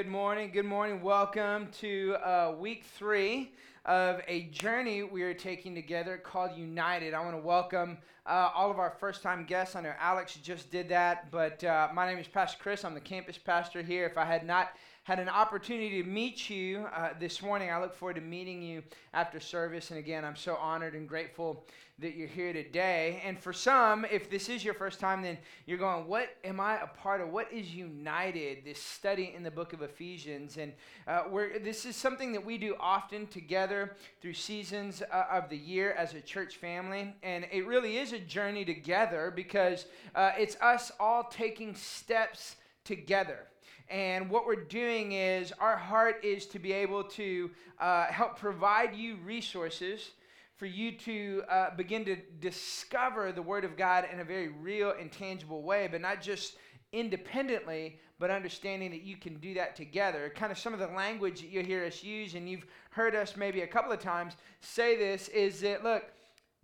Good morning. Good morning. Welcome to uh, week three of a journey we are taking together called United. I want to welcome uh, all of our first time guests. I know Alex just did that, but uh, my name is Pastor Chris. I'm the campus pastor here. If I had not had an opportunity to meet you uh, this morning. I look forward to meeting you after service. And again, I'm so honored and grateful that you're here today. And for some, if this is your first time, then you're going, What am I a part of? What is United? This study in the book of Ephesians. And uh, this is something that we do often together through seasons uh, of the year as a church family. And it really is a journey together because uh, it's us all taking steps together. And what we're doing is our heart is to be able to uh, help provide you resources for you to uh, begin to discover the Word of God in a very real and tangible way, but not just independently, but understanding that you can do that together. Kind of some of the language that you hear us use, and you've heard us maybe a couple of times say this, is that look,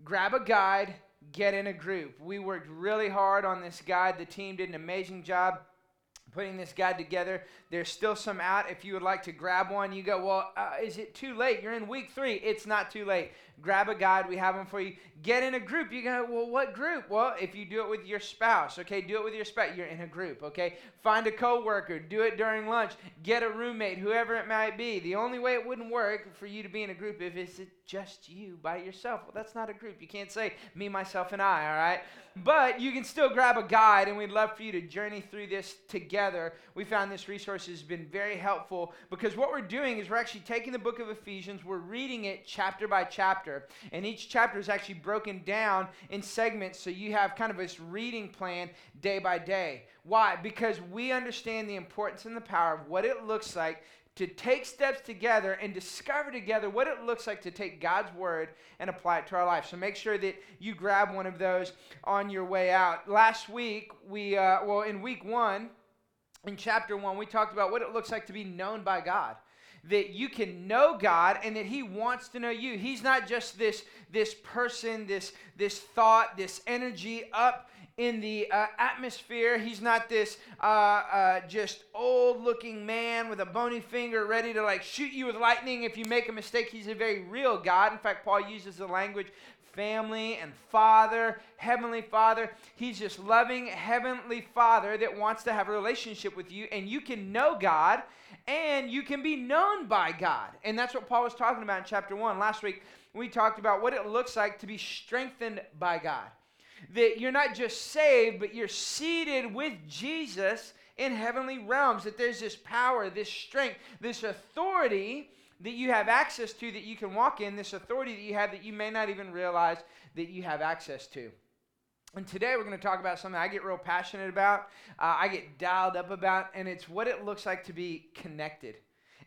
grab a guide, get in a group. We worked really hard on this guide. The team did an amazing job putting this guide together. There's still some out. If you would like to grab one, you go, well, uh, is it too late? You're in week three. It's not too late. Grab a guide. We have them for you. Get in a group. You go, well, what group? Well, if you do it with your spouse, okay, do it with your spouse. You're in a group, okay? Find a coworker. Do it during lunch. Get a roommate, whoever it might be. The only way it wouldn't work for you to be in a group if it's just you by yourself. Well, that's not a group. You can't say me, myself, and I, all right? But you can still grab a guide, and we'd love for you to journey through this together. We found this resource has been very helpful because what we're doing is we're actually taking the book of Ephesians, we're reading it chapter by chapter, and each chapter is actually broken down in segments so you have kind of this reading plan day by day. Why? Because we understand the importance and the power of what it looks like to take steps together and discover together what it looks like to take God's word and apply it to our life. So make sure that you grab one of those on your way out. Last week, we, uh, well, in week one, in chapter one, we talked about what it looks like to be known by God that you can know God and that he wants to know you. He's not just this this person, this this thought, this energy up in the uh, atmosphere. He's not this uh, uh, just old looking man with a bony finger ready to like shoot you with lightning if you make a mistake. He's a very real God. In fact, Paul uses the language family and father, heavenly father. He's just loving heavenly father that wants to have a relationship with you, and you can know God and you can be known by God. And that's what Paul was talking about in chapter 1. Last week, we talked about what it looks like to be strengthened by God that you're not just saved, but you're seated with Jesus in heavenly realms. That there's this power, this strength, this authority that you have access to that you can walk in, this authority that you have that you may not even realize that you have access to. And today we're going to talk about something I get real passionate about, uh, I get dialed up about, and it's what it looks like to be connected.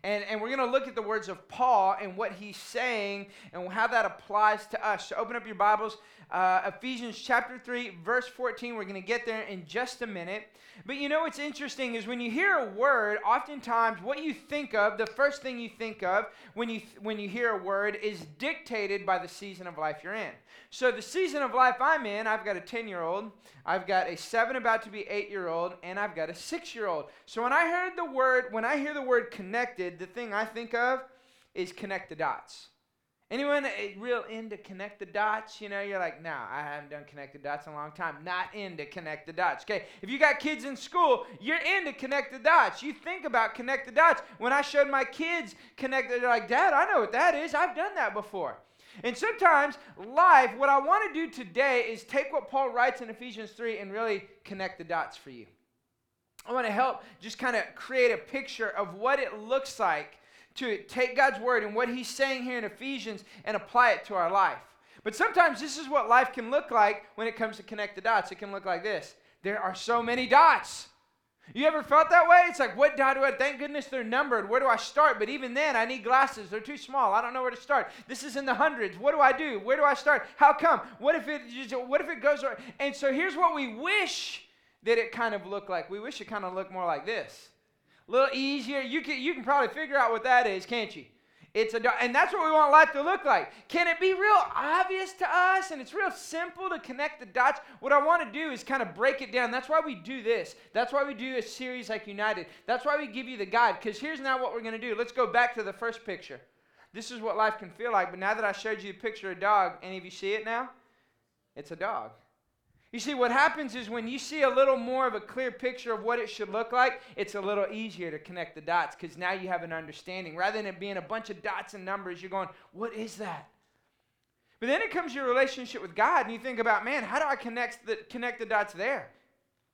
And, and we're going to look at the words of Paul and what he's saying and how that applies to us. So open up your Bibles, uh, Ephesians chapter 3, verse 14. We're going to get there in just a minute. But you know what's interesting is when you hear a word, oftentimes what you think of, the first thing you think of when you, when you hear a word is dictated by the season of life you're in. So the season of life I'm in, I've got a 10 year old, I've got a seven about to be eight year old, and I've got a six year old. So when I heard the word, when I hear the word connected, the thing I think of is connect the dots. Anyone eh, real into connect the dots? You know, you're like, no, I haven't done connect the dots in a long time. Not into connect the dots. Okay, if you got kids in school, you're into connect the dots. You think about connect the dots. When I showed my kids connect, they're like, Dad, I know what that is. I've done that before. And sometimes life, what I want to do today is take what Paul writes in Ephesians 3 and really connect the dots for you. I want to help just kind of create a picture of what it looks like to take God's word and what he's saying here in Ephesians and apply it to our life. But sometimes this is what life can look like when it comes to connect the dots. It can look like this there are so many dots. You ever felt that way? It's like, what dot do I? Thank goodness they're numbered. Where do I start? But even then, I need glasses. They're too small. I don't know where to start. This is in the hundreds. What do I do? Where do I start? How come? What if it? What if it goes? And so here's what we wish that it kind of looked like. We wish it kind of looked more like this. A little easier. You can, you can probably figure out what that is, can't you? It's a. And that's what we want life to look like. Can it be real obvious to us and it's real simple to connect the dots? What I want to do is kind of break it down. That's why we do this. That's why we do a series like United. That's why we give you the guide. Because here's now what we're going to do. Let's go back to the first picture. This is what life can feel like. But now that I showed you a picture of a dog, any of you see it now? It's a dog. You see, what happens is when you see a little more of a clear picture of what it should look like, it's a little easier to connect the dots because now you have an understanding. Rather than it being a bunch of dots and numbers, you're going, what is that? But then it comes your relationship with God, and you think about, man, how do I connect the, connect the dots there?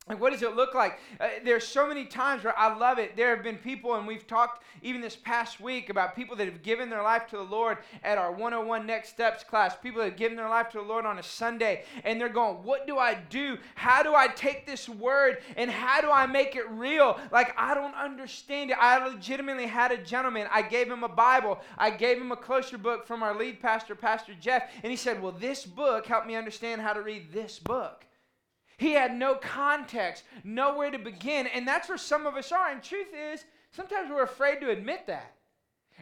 Like, what does it look like? Uh, there's so many times where I love it. There have been people, and we've talked even this past week about people that have given their life to the Lord at our 101 Next Steps class. People that have given their life to the Lord on a Sunday, and they're going, What do I do? How do I take this word and how do I make it real? Like, I don't understand it. I legitimately had a gentleman, I gave him a Bible, I gave him a closer book from our lead pastor, Pastor Jeff, and he said, Well, this book helped me understand how to read this book. He had no context, nowhere to begin. And that's where some of us are. And truth is, sometimes we're afraid to admit that.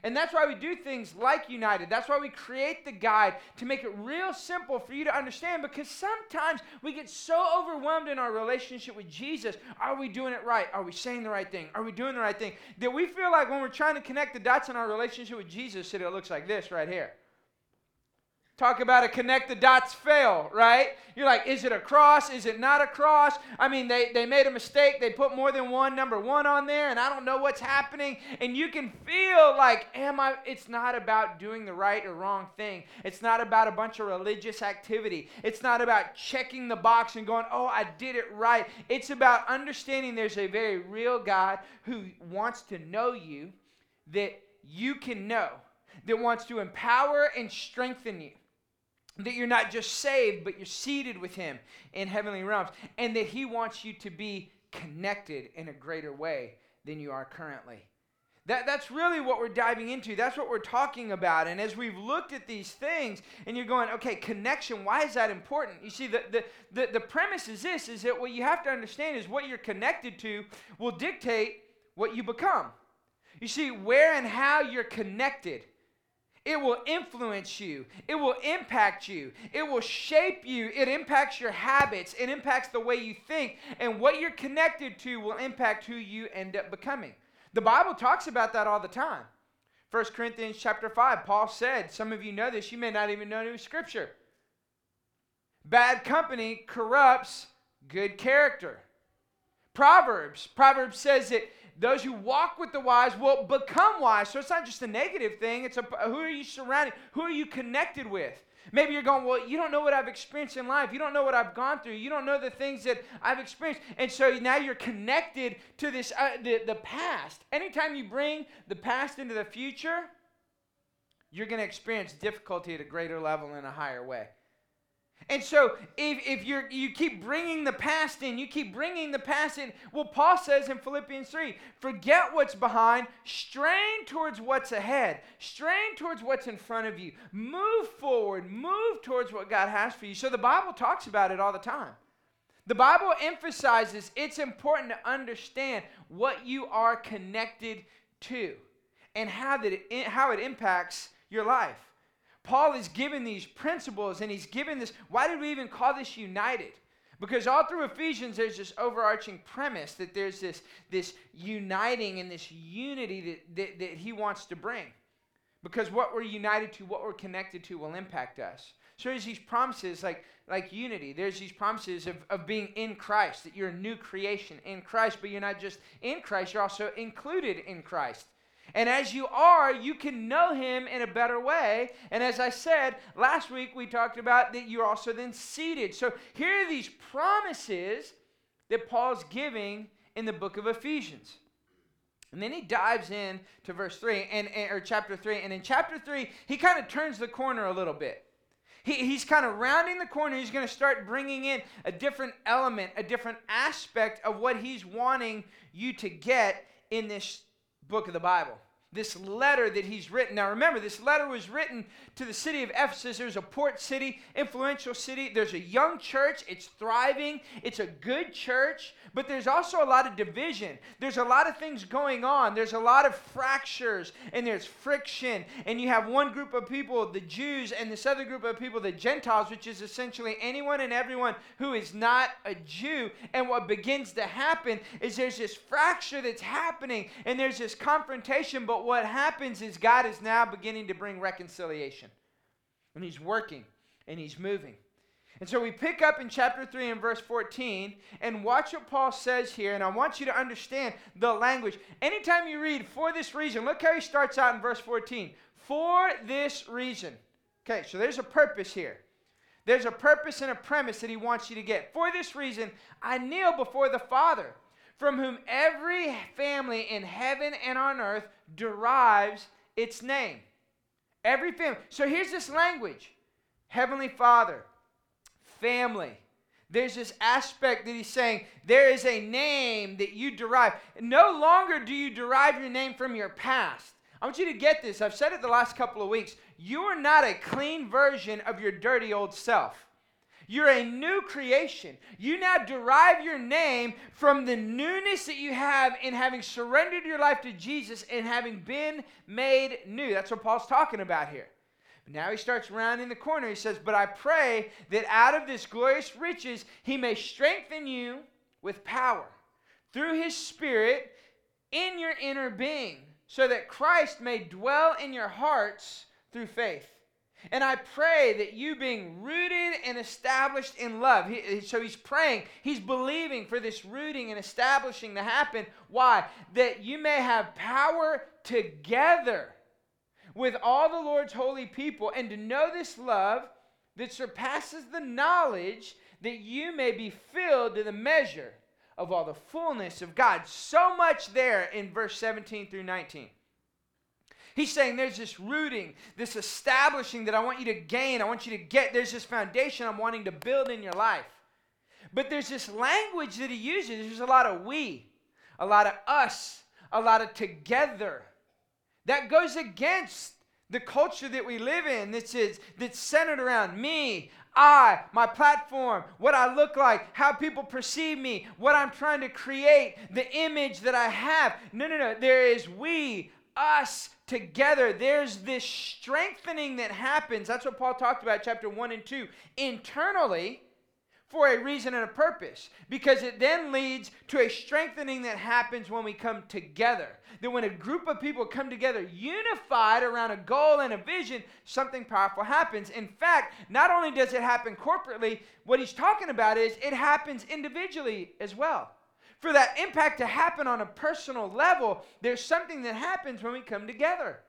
And that's why we do things like United. That's why we create the guide to make it real simple for you to understand because sometimes we get so overwhelmed in our relationship with Jesus. Are we doing it right? Are we saying the right thing? Are we doing the right thing? That we feel like when we're trying to connect the dots in our relationship with Jesus, that it looks like this right here. Talk about a connect the dots fail, right? You're like, is it a cross? Is it not a cross? I mean, they, they made a mistake. They put more than one number one on there, and I don't know what's happening. And you can feel like, am I? It's not about doing the right or wrong thing. It's not about a bunch of religious activity. It's not about checking the box and going, oh, I did it right. It's about understanding there's a very real God who wants to know you that you can know, that wants to empower and strengthen you that you're not just saved, but you're seated with Him in heavenly realms, and that He wants you to be connected in a greater way than you are currently. That, that's really what we're diving into. That's what we're talking about. And as we've looked at these things, and you're going, okay, connection, why is that important? You see, the, the, the, the premise is this, is that what you have to understand is what you're connected to will dictate what you become. You see, where and how you're connected it will influence you. It will impact you. It will shape you. It impacts your habits. It impacts the way you think. And what you're connected to will impact who you end up becoming. The Bible talks about that all the time. 1 Corinthians chapter 5, Paul said, some of you know this, you may not even know new scripture. Bad company corrupts good character. Proverbs, Proverbs says that those who walk with the wise will become wise. So it's not just a negative thing. It's a, who are you surrounded? Who are you connected with? Maybe you're going, well, you don't know what I've experienced in life. You don't know what I've gone through. You don't know the things that I've experienced. And so now you're connected to this, uh, the, the past. Anytime you bring the past into the future, you're going to experience difficulty at a greater level in a higher way. And so if, if you you keep bringing the past in, you keep bringing the past in. Well, Paul says in Philippians 3 forget what's behind, strain towards what's ahead, strain towards what's in front of you. Move forward, move towards what God has for you. So the Bible talks about it all the time. The Bible emphasizes it's important to understand what you are connected to and how, that it, how it impacts your life. Paul is given these principles and he's given this. Why did we even call this united? Because all through Ephesians, there's this overarching premise that there's this, this uniting and this unity that, that, that he wants to bring. Because what we're united to, what we're connected to, will impact us. So there's these promises like, like unity. There's these promises of, of being in Christ, that you're a new creation in Christ, but you're not just in Christ, you're also included in Christ. And as you are, you can know him in a better way. And as I said last week, we talked about that you're also then seated. So here are these promises that Paul's giving in the book of Ephesians. And then he dives in to verse 3 and, and or chapter 3 and in chapter 3 he kind of turns the corner a little bit. He, he's kind of rounding the corner. He's going to start bringing in a different element, a different aspect of what he's wanting you to get in this book of the Bible. This letter that he's written. Now, remember, this letter was written to the city of Ephesus. There's a port city, influential city. There's a young church. It's thriving. It's a good church, but there's also a lot of division. There's a lot of things going on. There's a lot of fractures and there's friction. And you have one group of people, the Jews, and this other group of people, the Gentiles, which is essentially anyone and everyone who is not a Jew. And what begins to happen is there's this fracture that's happening and there's this confrontation. But what happens is God is now beginning to bring reconciliation. And He's working and He's moving. And so we pick up in chapter 3 and verse 14 and watch what Paul says here. And I want you to understand the language. Anytime you read for this reason, look how he starts out in verse 14. For this reason. Okay, so there's a purpose here. There's a purpose and a premise that he wants you to get. For this reason, I kneel before the Father, from whom every family in heaven and on earth derives its name. Every family. So here's this language Heavenly Father, family. There's this aspect that he's saying there is a name that you derive. No longer do you derive your name from your past. I want you to get this. I've said it the last couple of weeks. You are not a clean version of your dirty old self. You're a new creation. You now derive your name from the newness that you have in having surrendered your life to Jesus and having been made new. That's what Paul's talking about here. But now he starts rounding the corner. He says, But I pray that out of this glorious riches he may strengthen you with power through his Spirit in your inner being, so that Christ may dwell in your hearts through faith. And I pray that you being rooted and established in love. He, so he's praying, he's believing for this rooting and establishing to happen. Why? That you may have power together with all the Lord's holy people and to know this love that surpasses the knowledge that you may be filled to the measure of all the fullness of God. So much there in verse 17 through 19. He's saying there's this rooting, this establishing that I want you to gain. I want you to get. There's this foundation I'm wanting to build in your life. But there's this language that he uses. There's a lot of we, a lot of us, a lot of together. That goes against the culture that we live in This is that's centered around me, I, my platform, what I look like, how people perceive me, what I'm trying to create, the image that I have. No, no, no. There is we, us together. There's this strengthening that happens. That's what Paul talked about, chapter 1 and 2. Internally, for a reason and a purpose because it then leads to a strengthening that happens when we come together. That when a group of people come together unified around a goal and a vision, something powerful happens. In fact, not only does it happen corporately, what he's talking about is it happens individually as well. For that impact to happen on a personal level, there's something that happens when we come together.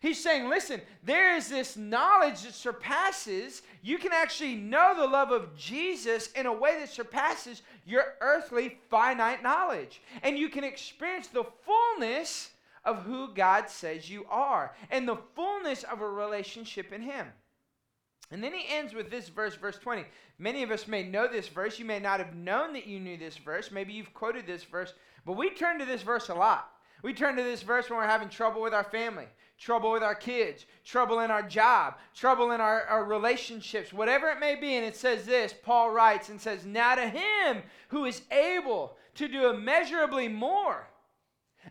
He's saying, listen, there is this knowledge that surpasses, you can actually know the love of Jesus in a way that surpasses your earthly finite knowledge. And you can experience the fullness of who God says you are and the fullness of a relationship in Him. And then he ends with this verse, verse 20. Many of us may know this verse. You may not have known that you knew this verse. Maybe you've quoted this verse, but we turn to this verse a lot. We turn to this verse when we're having trouble with our family trouble with our kids, trouble in our job, trouble in our, our relationships, whatever it may be. And it says this Paul writes and says, Now to him who is able to do immeasurably more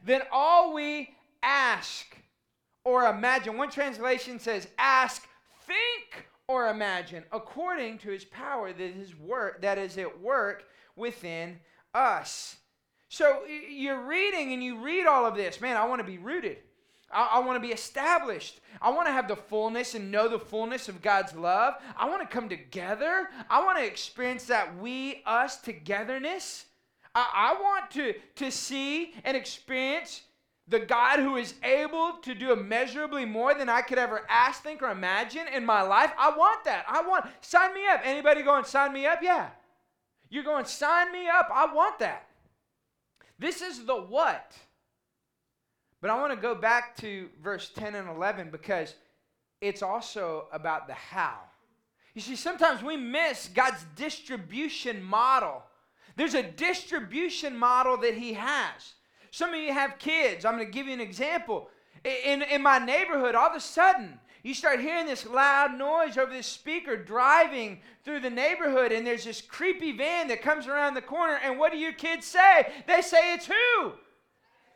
than all we ask or imagine. One translation says, Ask, think, or imagine, according to his power that is, work, that is at work within us. So you're reading and you read all of this. Man, I want to be rooted. I, I want to be established. I want to have the fullness and know the fullness of God's love. I want to come together. I want to experience that we, us togetherness. I, I want to, to see and experience the God who is able to do immeasurably more than I could ever ask, think, or imagine in my life. I want that. I want, sign me up. Anybody going, sign me up? Yeah. You're going, sign me up. I want that. This is the what. But I want to go back to verse 10 and 11 because it's also about the how. You see, sometimes we miss God's distribution model. There's a distribution model that He has. Some of you have kids. I'm going to give you an example. In, in my neighborhood, all of a sudden, you start hearing this loud noise over this speaker driving through the neighborhood, and there's this creepy van that comes around the corner. And what do your kids say? They say, It's who?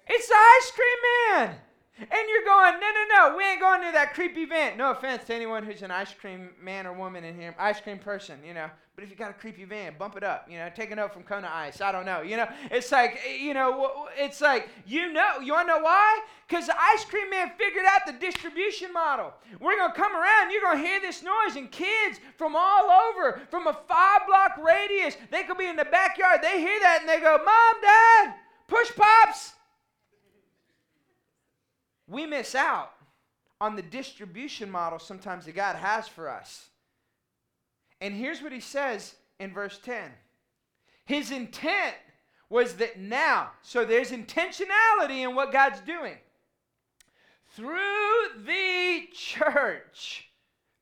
It's the ice cream man. And you're going, no, no, no, we ain't going to that creepy van. No offense to anyone who's an ice cream man or woman in here, ice cream person, you know. But if you got a creepy van, bump it up, you know, take a note from Kona Ice. I don't know, you know. It's like, eh, you know, it's like, you know, you want to know why? Because the ice cream man figured out the distribution model. We're going to come around, you're going to hear this noise, and kids from all over, from a five block radius, they could be in the backyard, they hear that and they go, Mom, Dad, push pops we miss out on the distribution model sometimes that God has for us. And here's what he says in verse 10 His intent was that now, so there's intentionality in what God's doing. Through the church.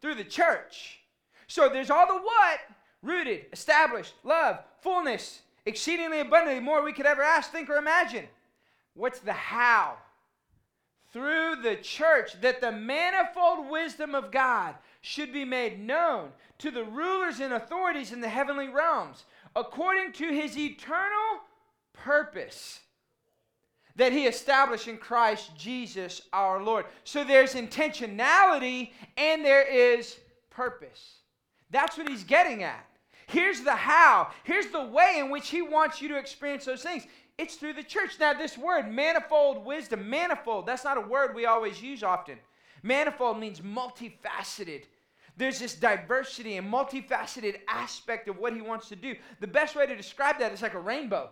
Through the church. So there's all the what rooted, established, love, fullness, exceedingly abundantly more we could ever ask, think, or imagine. What's the how? through the church that the manifold wisdom of God should be made known to the rulers and authorities in the heavenly realms according to his eternal purpose that he established in Christ Jesus our Lord. So there's intentionality and there is purpose. That's what he's getting at. Here's the how. Here's the way in which he wants you to experience those things. It's through the church. Now, this word, manifold wisdom, manifold, that's not a word we always use often. Manifold means multifaceted. There's this diversity and multifaceted aspect of what he wants to do. The best way to describe that is like a rainbow.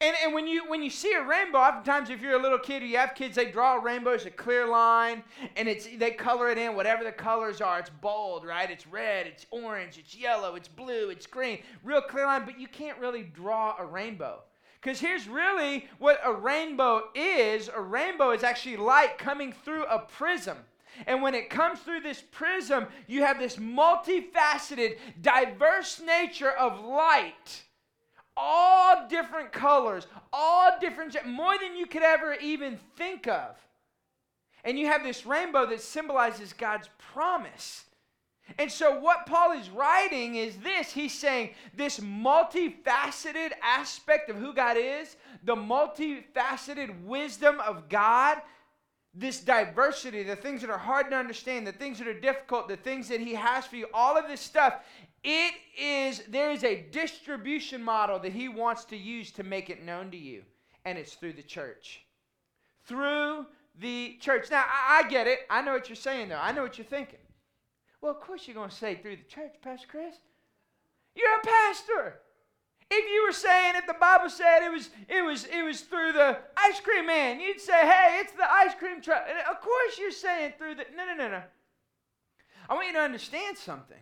And, and when you when you see a rainbow, oftentimes if you're a little kid or you have kids, they draw a rainbow as a clear line, and it's they color it in whatever the colors are. It's bold, right? It's red, it's orange, it's yellow, it's blue, it's green. Real clear line, but you can't really draw a rainbow. Because here's really what a rainbow is a rainbow is actually light coming through a prism. And when it comes through this prism, you have this multifaceted, diverse nature of light. All different colors, all different, more than you could ever even think of. And you have this rainbow that symbolizes God's promise. And so, what Paul is writing is this he's saying this multifaceted aspect of who God is, the multifaceted wisdom of God, this diversity, the things that are hard to understand, the things that are difficult, the things that he has for you, all of this stuff, it is, there is a distribution model that he wants to use to make it known to you, and it's through the church. Through the church. Now, I, I get it. I know what you're saying, though. I know what you're thinking. Well, of course you're going to say through the church, Pastor Chris. You're a pastor. If you were saying if the Bible said it was it was it was through the ice cream man, you'd say, "Hey, it's the ice cream truck." And of course you're saying through the No, no, no, no. I want you to understand something.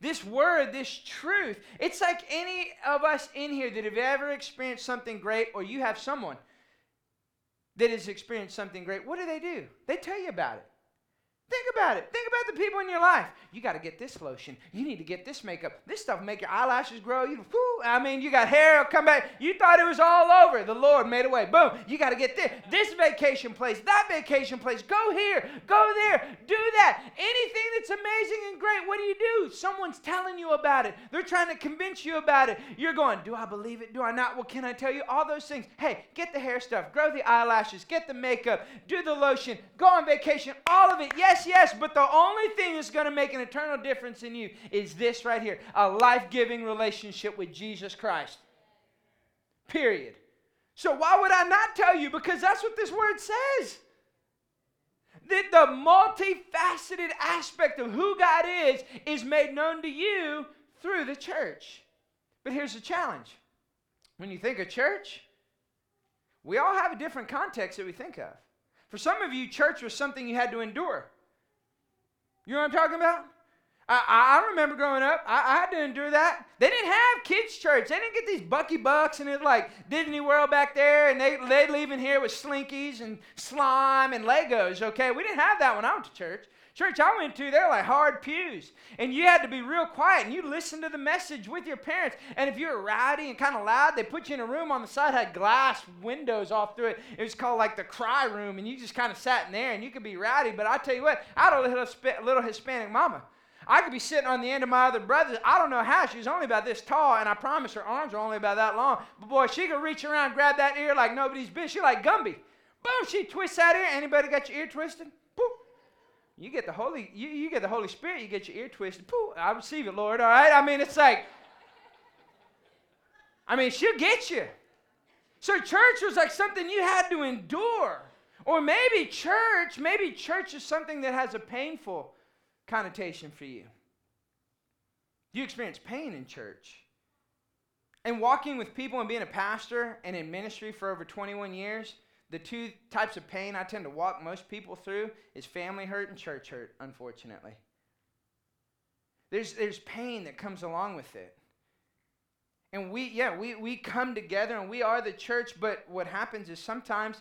This word, this truth, it's like any of us in here that have ever experienced something great or you have someone that has experienced something great. What do they do? They tell you about it. Think about it. Think about the people in your life. You got to get this lotion. You need to get this makeup. This stuff make your eyelashes grow. You, whoo, I mean, you got hair come back. You thought it was all over. The Lord made a way. Boom. You got to get this. This vacation place. That vacation place. Go here. Go there. Do that. Anything that's amazing and great. What do you do? Someone's telling you about it. They're trying to convince you about it. You're going, Do I believe it? Do I not? What can I tell you? All those things. Hey, get the hair stuff. Grow the eyelashes. Get the makeup. Do the lotion. Go on vacation. All of it. Yes Yes, yes, but the only thing that's going to make an eternal difference in you is this right here a life giving relationship with Jesus Christ. Period. So, why would I not tell you? Because that's what this word says. That the multifaceted aspect of who God is is made known to you through the church. But here's the challenge when you think of church, we all have a different context that we think of. For some of you, church was something you had to endure. You know what I'm talking about? I, I remember growing up, I, I, had to endure that. They didn't have kids' church. They didn't get these Bucky Bucks and it like Disney World back there, and they they leave in here with slinkies and slime and Legos. Okay, we didn't have that when I went to church. Church I went to, they're like hard pews. And you had to be real quiet and you listen to the message with your parents. And if you were rowdy and kind of loud, they put you in a room on the side, that had glass windows off through it. It was called like the cry room. And you just kind of sat in there and you could be rowdy. But I tell you what, I had a little, little Hispanic mama. I could be sitting on the end of my other brother. I don't know how. She's only about this tall, and I promise her arms are only about that long. But boy, she could reach around, grab that ear like nobody's business. She like Gumby. Boom, she twists that ear. Anybody got your ear twisted? You get the Holy, you, you get the Holy Spirit, you get your ear twisted. Boom. I receive it, Lord. All right. I mean, it's like, I mean, she'll get you. So church was like something you had to endure. Or maybe church, maybe church is something that has a painful connotation for you. You experience pain in church. And walking with people and being a pastor and in ministry for over 21 years, the two types of pain I tend to walk most people through is family hurt and church hurt, unfortunately. There's, there's pain that comes along with it. And we, yeah, we, we come together and we are the church, but what happens is sometimes,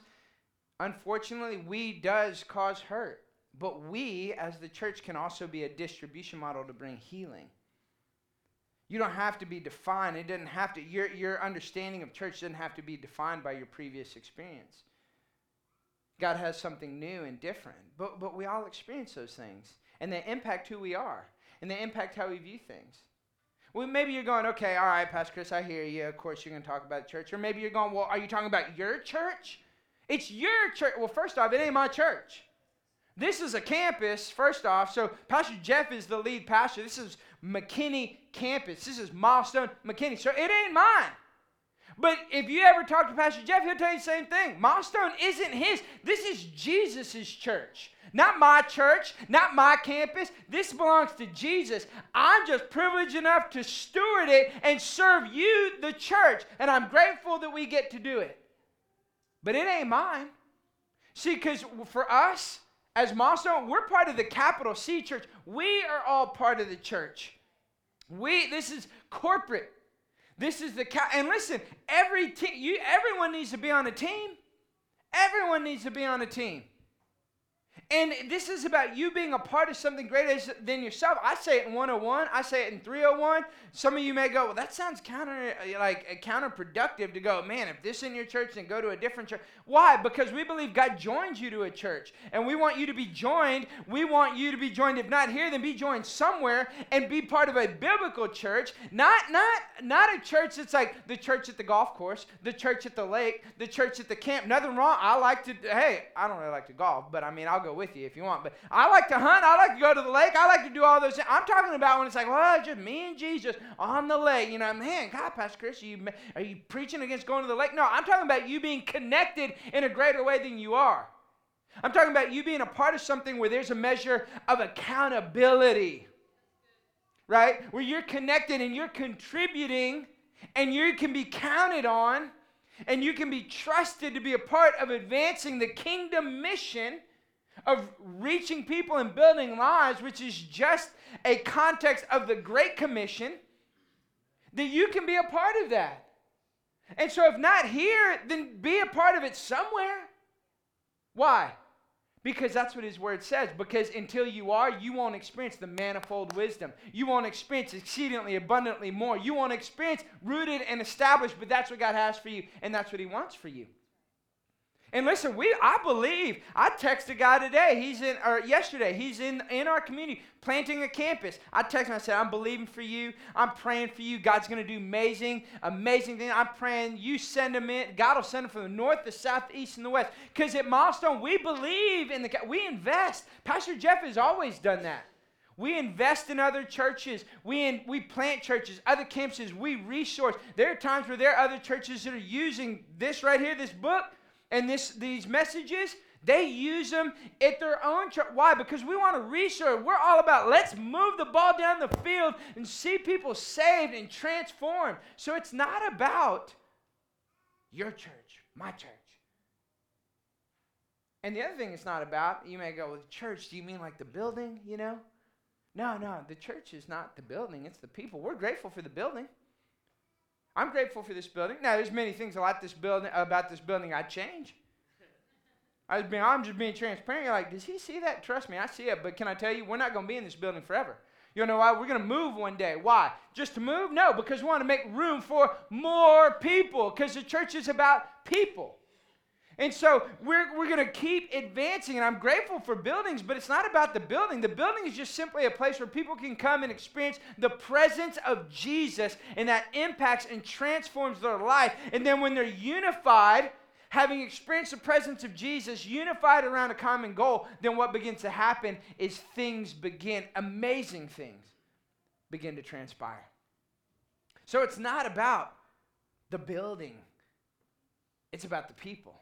unfortunately, we does cause hurt. But we, as the church, can also be a distribution model to bring healing. You don't have to be defined. It doesn't have to, your, your understanding of church doesn't have to be defined by your previous experience. God has something new and different. But, but we all experience those things. And they impact who we are. And they impact how we view things. Well, maybe you're going, okay, all right, Pastor Chris, I hear you. Of course, you're going to talk about church. Or maybe you're going, well, are you talking about your church? It's your church. Well, first off, it ain't my church. This is a campus, first off. So Pastor Jeff is the lead pastor. This is McKinney campus. This is Milestone McKinney. So it ain't mine. But if you ever talk to Pastor Jeff, he'll tell you the same thing. Milestone isn't his. This is Jesus' church. Not my church, not my campus. This belongs to Jesus. I'm just privileged enough to steward it and serve you, the church. And I'm grateful that we get to do it. But it ain't mine. See, because for us, as Milestone, we're part of the capital C church. We are all part of the church. We this is corporate. This is the and listen, every team you everyone needs to be on a team. Everyone needs to be on a team. And this is about you being a part of something greater than yourself. I say it in 101. I say it in 301. Some of you may go, well, that sounds counter uh, like uh, counterproductive to go, man, if this in your church, then go to a different church. Why? Because we believe God joins you to a church. And we want you to be joined. We want you to be joined, if not here, then be joined somewhere and be part of a biblical church. Not, not, not a church that's like the church at the golf course, the church at the lake, the church at the camp. Nothing wrong. I like to, hey, I don't really like to golf, but I mean, I'll go with you if you want. But I like to hunt. I like to go to the lake. I like to do all those things. I'm talking about when it's like, well, just me and Jesus on the lake. You know, man, God, Pastor Chris, are you, are you preaching against going to the lake? No, I'm talking about you being connected in a greater way than you are. I'm talking about you being a part of something where there's a measure of accountability, right? Where you're connected and you're contributing and you can be counted on and you can be trusted to be a part of advancing the kingdom mission of reaching people and building lives, which is just a context of the Great Commission, that you can be a part of that. And so, if not here, then be a part of it somewhere. Why? Because that's what his word says. Because until you are, you won't experience the manifold wisdom. You won't experience exceedingly abundantly more. You won't experience rooted and established, but that's what God has for you, and that's what he wants for you. And listen, we I believe. I texted a guy today. He's in or yesterday. He's in in our community planting a campus. I texted him. I said, "I'm believing for you. I'm praying for you. God's going to do amazing, amazing things. I'm praying you send him in. God will send him from the north, the south, the east, and the west. Because at Milestone, we believe in the we invest. Pastor Jeff has always done that. We invest in other churches. We, in, we plant churches, other campuses. We resource. There are times where there are other churches that are using this right here, this book, and this these messages they use them at their own church. Why? Because we want to research. We're all about let's move the ball down the field and see people saved and transformed. So it's not about your church, my church. And the other thing it's not about, you may go, well, church, do you mean like the building, you know? No, no, the church is not the building, it's the people. We're grateful for the building. I'm grateful for this building. Now, there's many things about this building about this building I'd change. I'm just being transparent. You're like, does he see that? Trust me, I see it. But can I tell you, we're not going to be in this building forever. You know why? We're going to move one day. Why? Just to move? No, because we want to make room for more people. Because the church is about people. And so we're, we're going to keep advancing, and I'm grateful for buildings, but it's not about the building. The building is just simply a place where people can come and experience the presence of Jesus, and that impacts and transforms their life. And then when they're unified, having experienced the presence of Jesus, unified around a common goal, then what begins to happen is things begin, amazing things begin to transpire. So it's not about the building, it's about the people.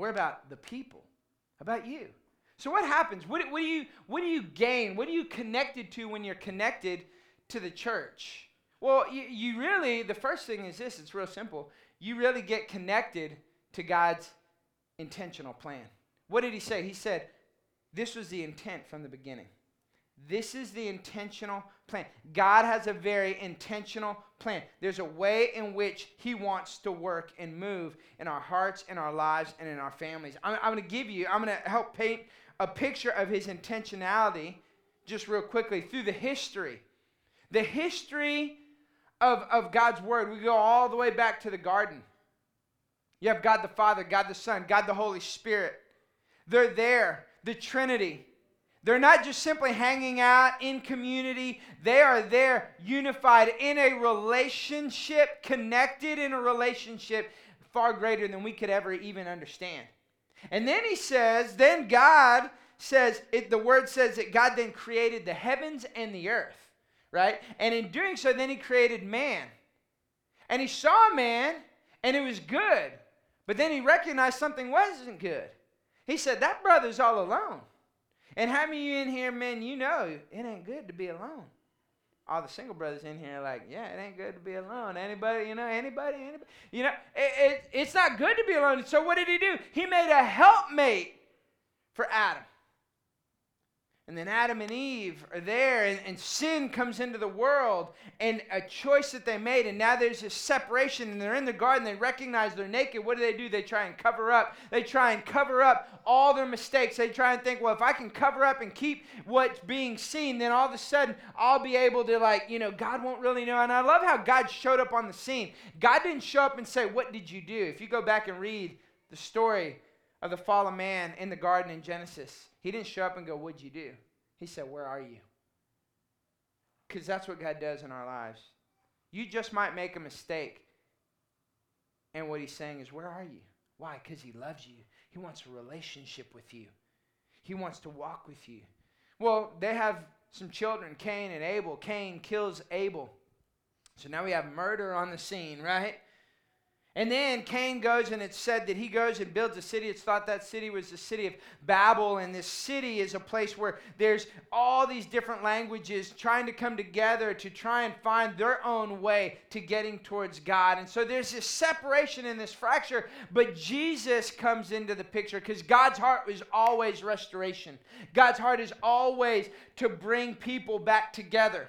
We're about the people, How about you. So what happens? What, what, do you, what do you gain? What are you connected to when you're connected to the church? Well, you, you really, the first thing is this it's real simple. You really get connected to God's intentional plan. What did he say? He said, This was the intent from the beginning. This is the intentional plan. God has a very intentional plan. There's a way in which He wants to work and move in our hearts, in our lives, and in our families. I'm, I'm going to give you, I'm going to help paint a picture of His intentionality just real quickly through the history. The history of, of God's Word, we go all the way back to the garden. You have God the Father, God the Son, God the Holy Spirit. They're there, the Trinity. They're not just simply hanging out in community, they are there unified in a relationship, connected in a relationship far greater than we could ever even understand. And then he says, then God says, it, the word says that God then created the heavens and the earth, right? And in doing so, then he created man. And he saw man, and it was good. But then he recognized something wasn't good. He said, That brother's all alone. And how many you in here, men, you know it ain't good to be alone. All the single brothers in here like, yeah, it ain't good to be alone. Anybody, you know, anybody, anybody, you know, it, it, it's not good to be alone. So what did he do? He made a helpmate for Adam. And then Adam and Eve are there, and, and, sin comes into the world, and a choice that they made, and now there's this separation, and they're in the garden, they recognize they're naked. What do they do? They try and cover up. They try and cover up all their mistakes. They try and think, well, if I can cover up and keep what's being seen, then all of a sudden I'll be able to, like, you know, God won't really know. And I love how God showed up on the scene. God didn't show up and say, What did you do? If you go back and read the story of the fall of man in the garden in Genesis, he didn't show up and go, What'd you do? He said, Where are you? Because that's what God does in our lives. You just might make a mistake. And what he's saying is, Where are you? Why? Because he loves you. He wants a relationship with you, he wants to walk with you. Well, they have some children, Cain and Abel. Cain kills Abel. So now we have murder on the scene, right? And then Cain goes, and it's said that he goes and builds a city. It's thought that city was the city of Babel, and this city is a place where there's all these different languages trying to come together to try and find their own way to getting towards God. And so there's this separation and this fracture, but Jesus comes into the picture because God's heart is always restoration. God's heart is always to bring people back together.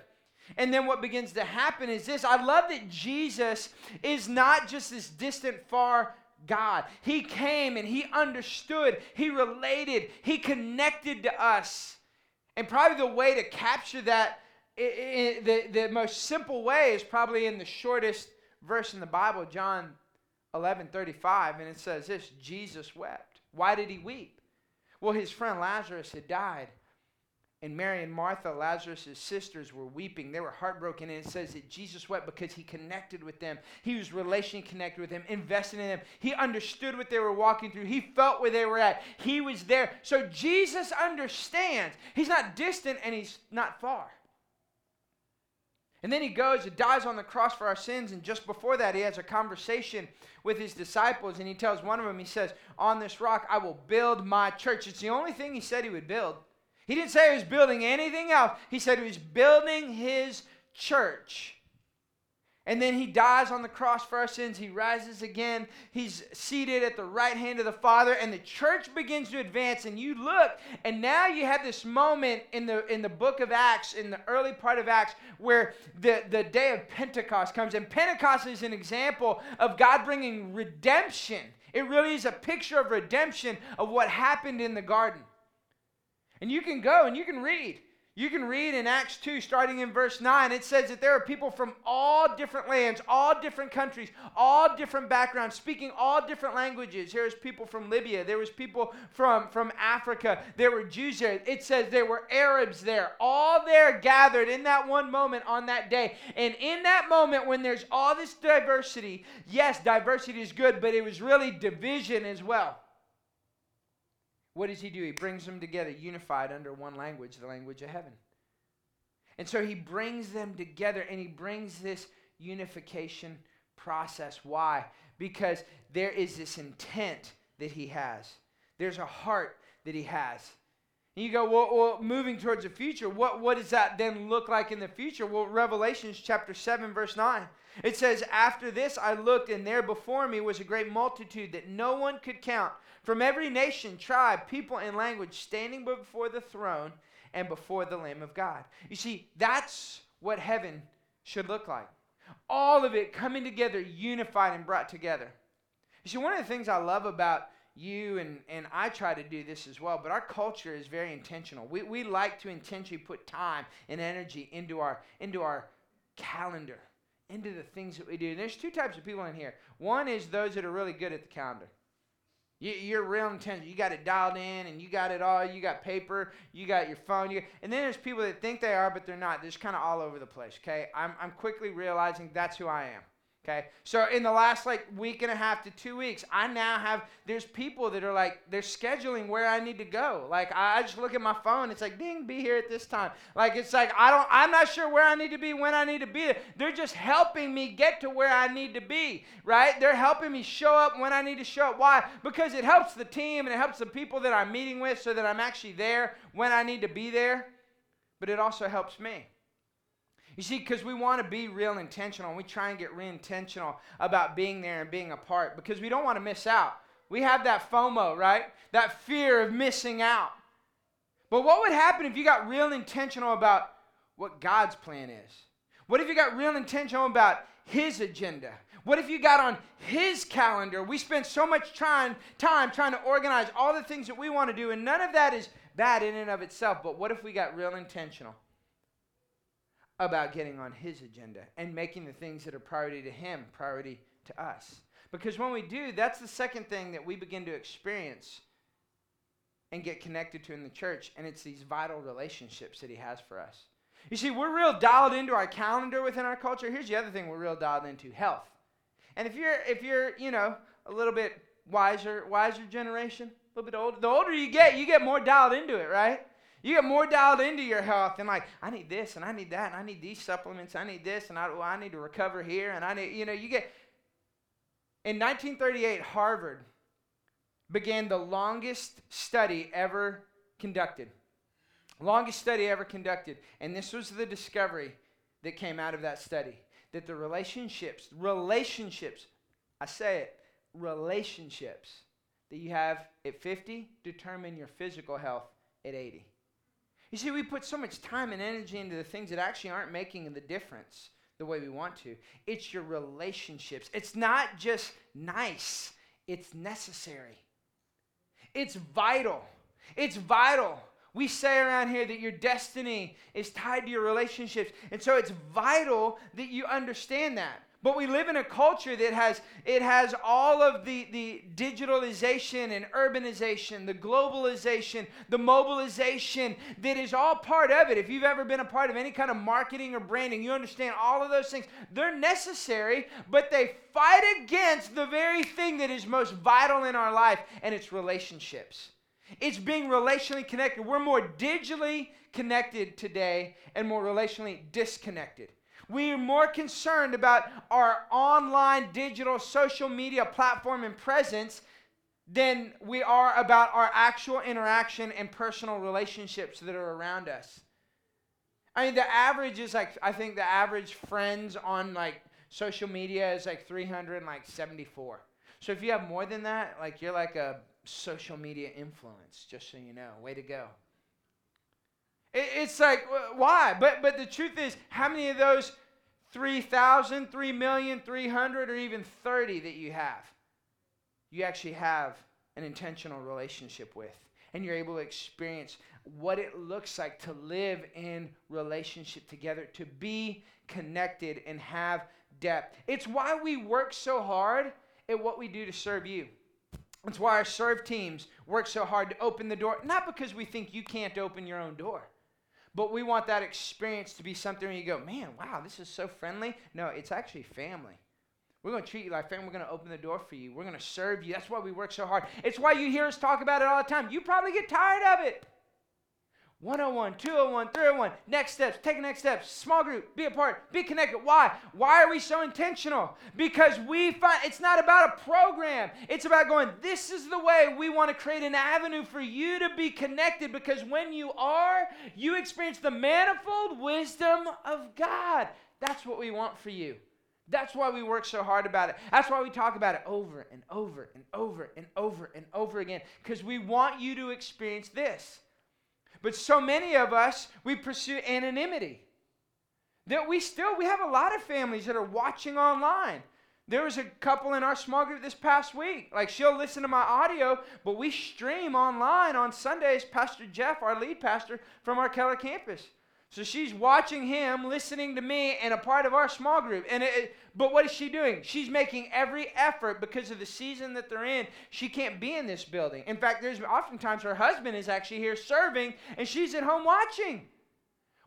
And then what begins to happen is this I love that Jesus is not just this distant, far God. He came and He understood, He related, He connected to us. And probably the way to capture that, the, the most simple way is probably in the shortest verse in the Bible, John 11 35. And it says this Jesus wept. Why did He weep? Well, his friend Lazarus had died. And Mary and Martha, Lazarus' sisters, were weeping. They were heartbroken. And it says that Jesus wept because he connected with them. He was relationally connected with them, invested in them. He understood what they were walking through. He felt where they were at. He was there. So Jesus understands. He's not distant and he's not far. And then he goes and dies on the cross for our sins. And just before that, he has a conversation with his disciples. And he tells one of them, he says, On this rock I will build my church. It's the only thing he said he would build. He didn't say he was building anything else. He said he was building his church. And then he dies on the cross for our sins. He rises again. He's seated at the right hand of the Father, and the church begins to advance. And you look, and now you have this moment in the in the book of Acts, in the early part of Acts, where the, the day of Pentecost comes. And Pentecost is an example of God bringing redemption. It really is a picture of redemption of what happened in the garden. And you can go and you can read. You can read in Acts 2, starting in verse 9, it says that there are people from all different lands, all different countries, all different backgrounds, speaking all different languages. There's people from Libya, there was people from, from Africa, there were Jews there. It says there were Arabs there, all there gathered in that one moment on that day. And in that moment, when there's all this diversity, yes, diversity is good, but it was really division as well. What does he do? He brings them together, unified under one language, the language of heaven. And so he brings them together and he brings this unification process. Why? Because there is this intent that he has, there's a heart that he has. And you go, well, well, moving towards the future, what, what does that then look like in the future? Well, Revelations chapter 7, verse 9. It says, After this I looked, and there before me was a great multitude that no one could count from every nation, tribe, people, and language standing before the throne and before the Lamb of God. You see, that's what heaven should look like. All of it coming together, unified and brought together. You see, one of the things I love about you and, and I try to do this as well, but our culture is very intentional. We, we like to intentionally put time and energy into our into our calendar, into the things that we do. And there's two types of people in here. One is those that are really good at the calendar. You, are real intense. You got it dialed in, and you got it all. You got paper. You got your phone. You, and then there's people that think they are, but they're not. They're just kind of all over the place. Okay, I'm I'm quickly realizing that's who I am. Okay. So in the last like week and a half to two weeks, I now have there's people that are like they're scheduling where I need to go. Like I just look at my phone, it's like ding, be here at this time. Like it's like I don't I'm not sure where I need to be when I need to be. They're just helping me get to where I need to be, right? They're helping me show up when I need to show up. Why? Because it helps the team and it helps the people that I'm meeting with so that I'm actually there when I need to be there. But it also helps me. You see, because we want to be real intentional, we try and get real intentional about being there and being a part because we don't want to miss out. We have that FOMO, right? That fear of missing out. But what would happen if you got real intentional about what God's plan is? What if you got real intentional about His agenda? What if you got on His calendar? We spend so much time, time trying to organize all the things that we want to do, and none of that is bad in and of itself. But what if we got real intentional? About getting on his agenda and making the things that are priority to him priority to us. Because when we do, that's the second thing that we begin to experience and get connected to in the church, and it's these vital relationships that he has for us. You see, we're real dialed into our calendar within our culture. Here's the other thing we're real dialed into health. And if you're if you're, you know, a little bit wiser, wiser generation, a little bit older, the older you get, you get more dialed into it, right? You get more dialed into your health and like, I need this and I need that and I need these supplements. I need this and I, well, I need to recover here and I need, you know, you get. In 1938, Harvard began the longest study ever conducted. Longest study ever conducted. And this was the discovery that came out of that study that the relationships, relationships, I say it, relationships that you have at 50 determine your physical health at 80. You see, we put so much time and energy into the things that actually aren't making the difference the way we want to. It's your relationships. It's not just nice, it's necessary. It's vital. It's vital. We say around here that your destiny is tied to your relationships. And so it's vital that you understand that. But we live in a culture that has it has all of the, the digitalization and urbanization, the globalization, the mobilization that is all part of it. If you've ever been a part of any kind of marketing or branding, you understand all of those things. They're necessary, but they fight against the very thing that is most vital in our life, and it's relationships. It's being relationally connected. We're more digitally connected today and more relationally disconnected. We are more concerned about our online, digital, social media platform and presence than we are about our actual interaction and personal relationships that are around us. I mean, the average is like, I think the average friends on like Social media is like 374. So if you have more than that, like you're like a social media influence, just so you know. Way to go. It, it's like, why? But, but the truth is, how many of those 3,000, 3 million, 300, or even 30 that you have, you actually have an intentional relationship with? And you're able to experience what it looks like to live in relationship together, to be connected and have depth. It's why we work so hard at what we do to serve you. It's why our serve teams work so hard to open the door, not because we think you can't open your own door, but we want that experience to be something where you go, man, wow, this is so friendly. No, it's actually family. We're going to treat you like family. We're going to open the door for you. We're going to serve you. That's why we work so hard. It's why you hear us talk about it all the time. You probably get tired of it. 101, 201, 301, next steps, take next step, small group, be a part, be connected. Why? Why are we so intentional? Because we find it's not about a program. It's about going, this is the way we want to create an avenue for you to be connected because when you are, you experience the manifold wisdom of God. That's what we want for you. That's why we work so hard about it. That's why we talk about it over and over and over and over and over again because we want you to experience this. But so many of us, we pursue anonymity. That we still, we have a lot of families that are watching online. There was a couple in our small group this past week. Like she'll listen to my audio, but we stream online on Sundays. Pastor Jeff, our lead pastor from our Keller campus. So she's watching him, listening to me, and a part of our small group. And it, but what is she doing? She's making every effort because of the season that they're in. She can't be in this building. In fact, there's oftentimes her husband is actually here serving, and she's at home watching.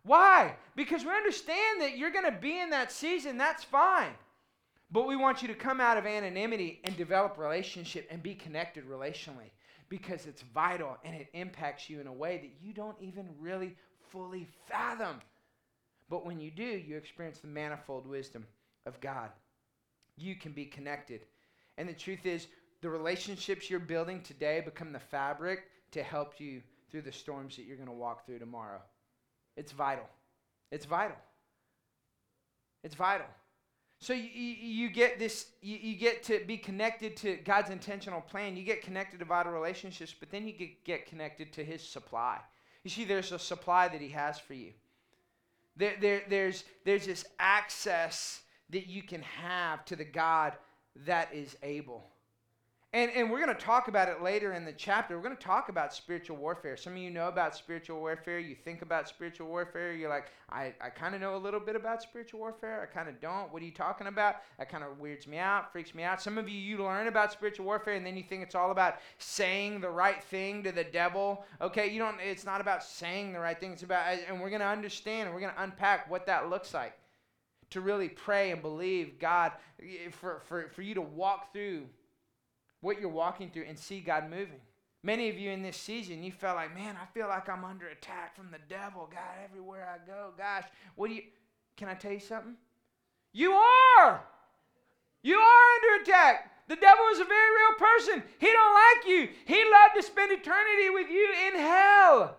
Why? Because we understand that you're going to be in that season. That's fine. But we want you to come out of anonymity and develop relationship and be connected relationally because it's vital and it impacts you in a way that you don't even really fully fathom. But when you do, you experience the manifold wisdom of God. You can be connected. And the truth is, the relationships you're building today become the fabric to help you through the storms that you're going to walk through tomorrow. It's vital. It's vital. It's vital. So you, you, get this, you, you get to be connected to God's intentional plan. You get connected to vital relationships, but then you get, get connected to His supply. You see, there's a supply that He has for you. There, there, there's, there's this access that you can have to the God that is able. And, and we're going to talk about it later in the chapter. We're going to talk about spiritual warfare. Some of you know about spiritual warfare. You think about spiritual warfare. You're like, I, I kind of know a little bit about spiritual warfare. I kind of don't. What are you talking about? That kind of weirds me out, freaks me out. Some of you, you learn about spiritual warfare and then you think it's all about saying the right thing to the devil. Okay, you don't, it's not about saying the right thing. It's about, and we're going to understand and we're going to unpack what that looks like to really pray and believe God eh, for, for, for you to walk through what you're walking through and see God moving. Many of you in this season, you felt like, man, I feel like I'm under attack from the devil. God, everywhere I go, gosh, what do you, can I tell you something? You are. You are under attack. The devil is a very real person. He don't like you. He'd love to spend eternity with you in hell.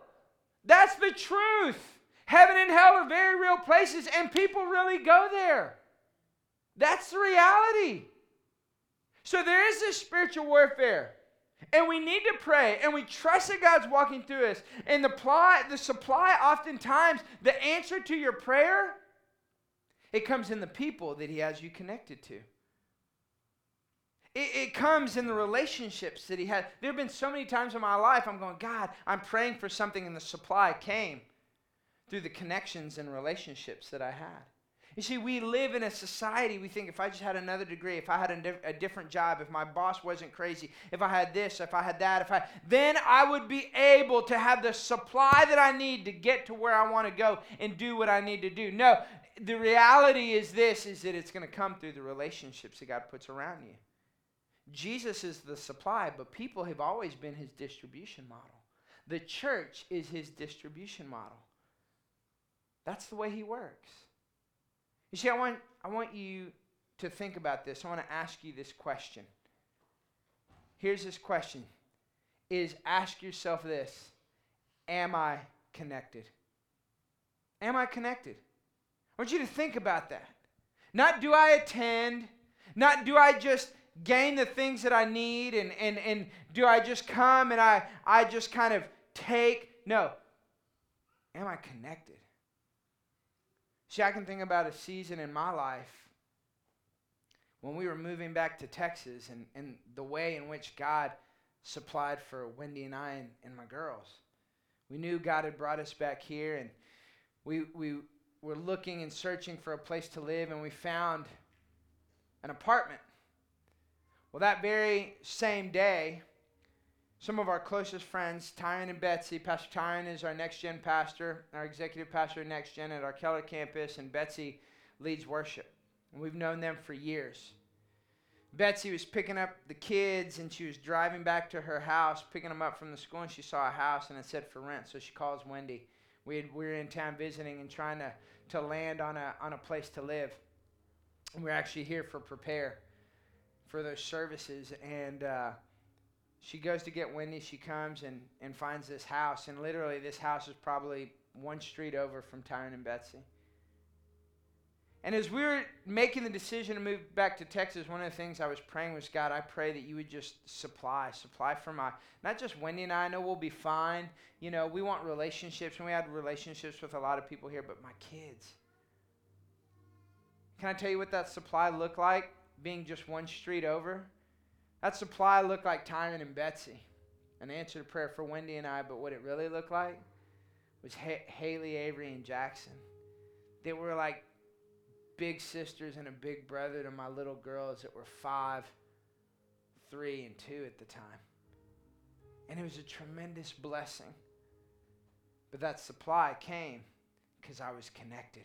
That's the truth. Heaven and hell are very real places, and people really go there. That's the reality. So there is this spiritual warfare. And we need to pray and we trust that God's walking through us. And the, ply, the supply, oftentimes, the answer to your prayer, it comes in the people that He has you connected to. It, it comes in the relationships that He has. There have been so many times in my life I'm going, God, I'm praying for something, and the supply came through the connections and relationships that I had. You see, we live in a society, we think if I just had another degree, if I had a, di- a, different job, if my boss wasn't crazy, if I had this, if I had that, if I, then I would be able to have the supply that I need to get to where I want to go and do what I need to do. No, the reality is this, is that it's going to come through the relationships that God puts around you. Jesus is the supply, but people have always been his distribution model. The church is his distribution model. That's the way he works. You see, I want, I want you to think about this. I want to ask you this question. Here's this question is ask yourself this Am I connected? Am I connected? I want you to think about that. Not do I attend, not do I just gain the things that I need and, and, and do I just come and I, I just kind of take. No. Am I connected? See, I can think about a season in my life when we were moving back to Texas and, and the way in which God supplied for Wendy and I and, and my girls. We knew God had brought us back here and we, we were looking and searching for a place to live and we found an apartment. Well, that very same day, some of our closest friends, Tyron and Betsy, Pastor Tyron is our next gen pastor, our executive pastor next gen at our Keller campus, and Betsy leads worship. And we've known them for years. Betsy was picking up the kids and she was driving back to her house, picking them up from the school, and she saw a house and it said for rent. So she calls Wendy. We, had, we were in town visiting and trying to, to land on a, on a place to live. And we're actually here for prepare for those services. And uh, she goes to get Wendy. She comes and, and finds this house. And literally, this house is probably one street over from Tyron and Betsy. And as we were making the decision to move back to Texas, one of the things I was praying was, God, I pray that you would just supply, supply for my, not just Wendy and I, I know we'll be fine. You know, we want relationships, and we had relationships with a lot of people here, but my kids. Can I tell you what that supply looked like, being just one street over? That supply looked like Tyron and Betsy. An answer to prayer for Wendy and I, but what it really looked like was Haley, Avery, and Jackson. They were like big sisters and a big brother to my little girls that were five, three, and two at the time. And it was a tremendous blessing. But that supply came because I was connected.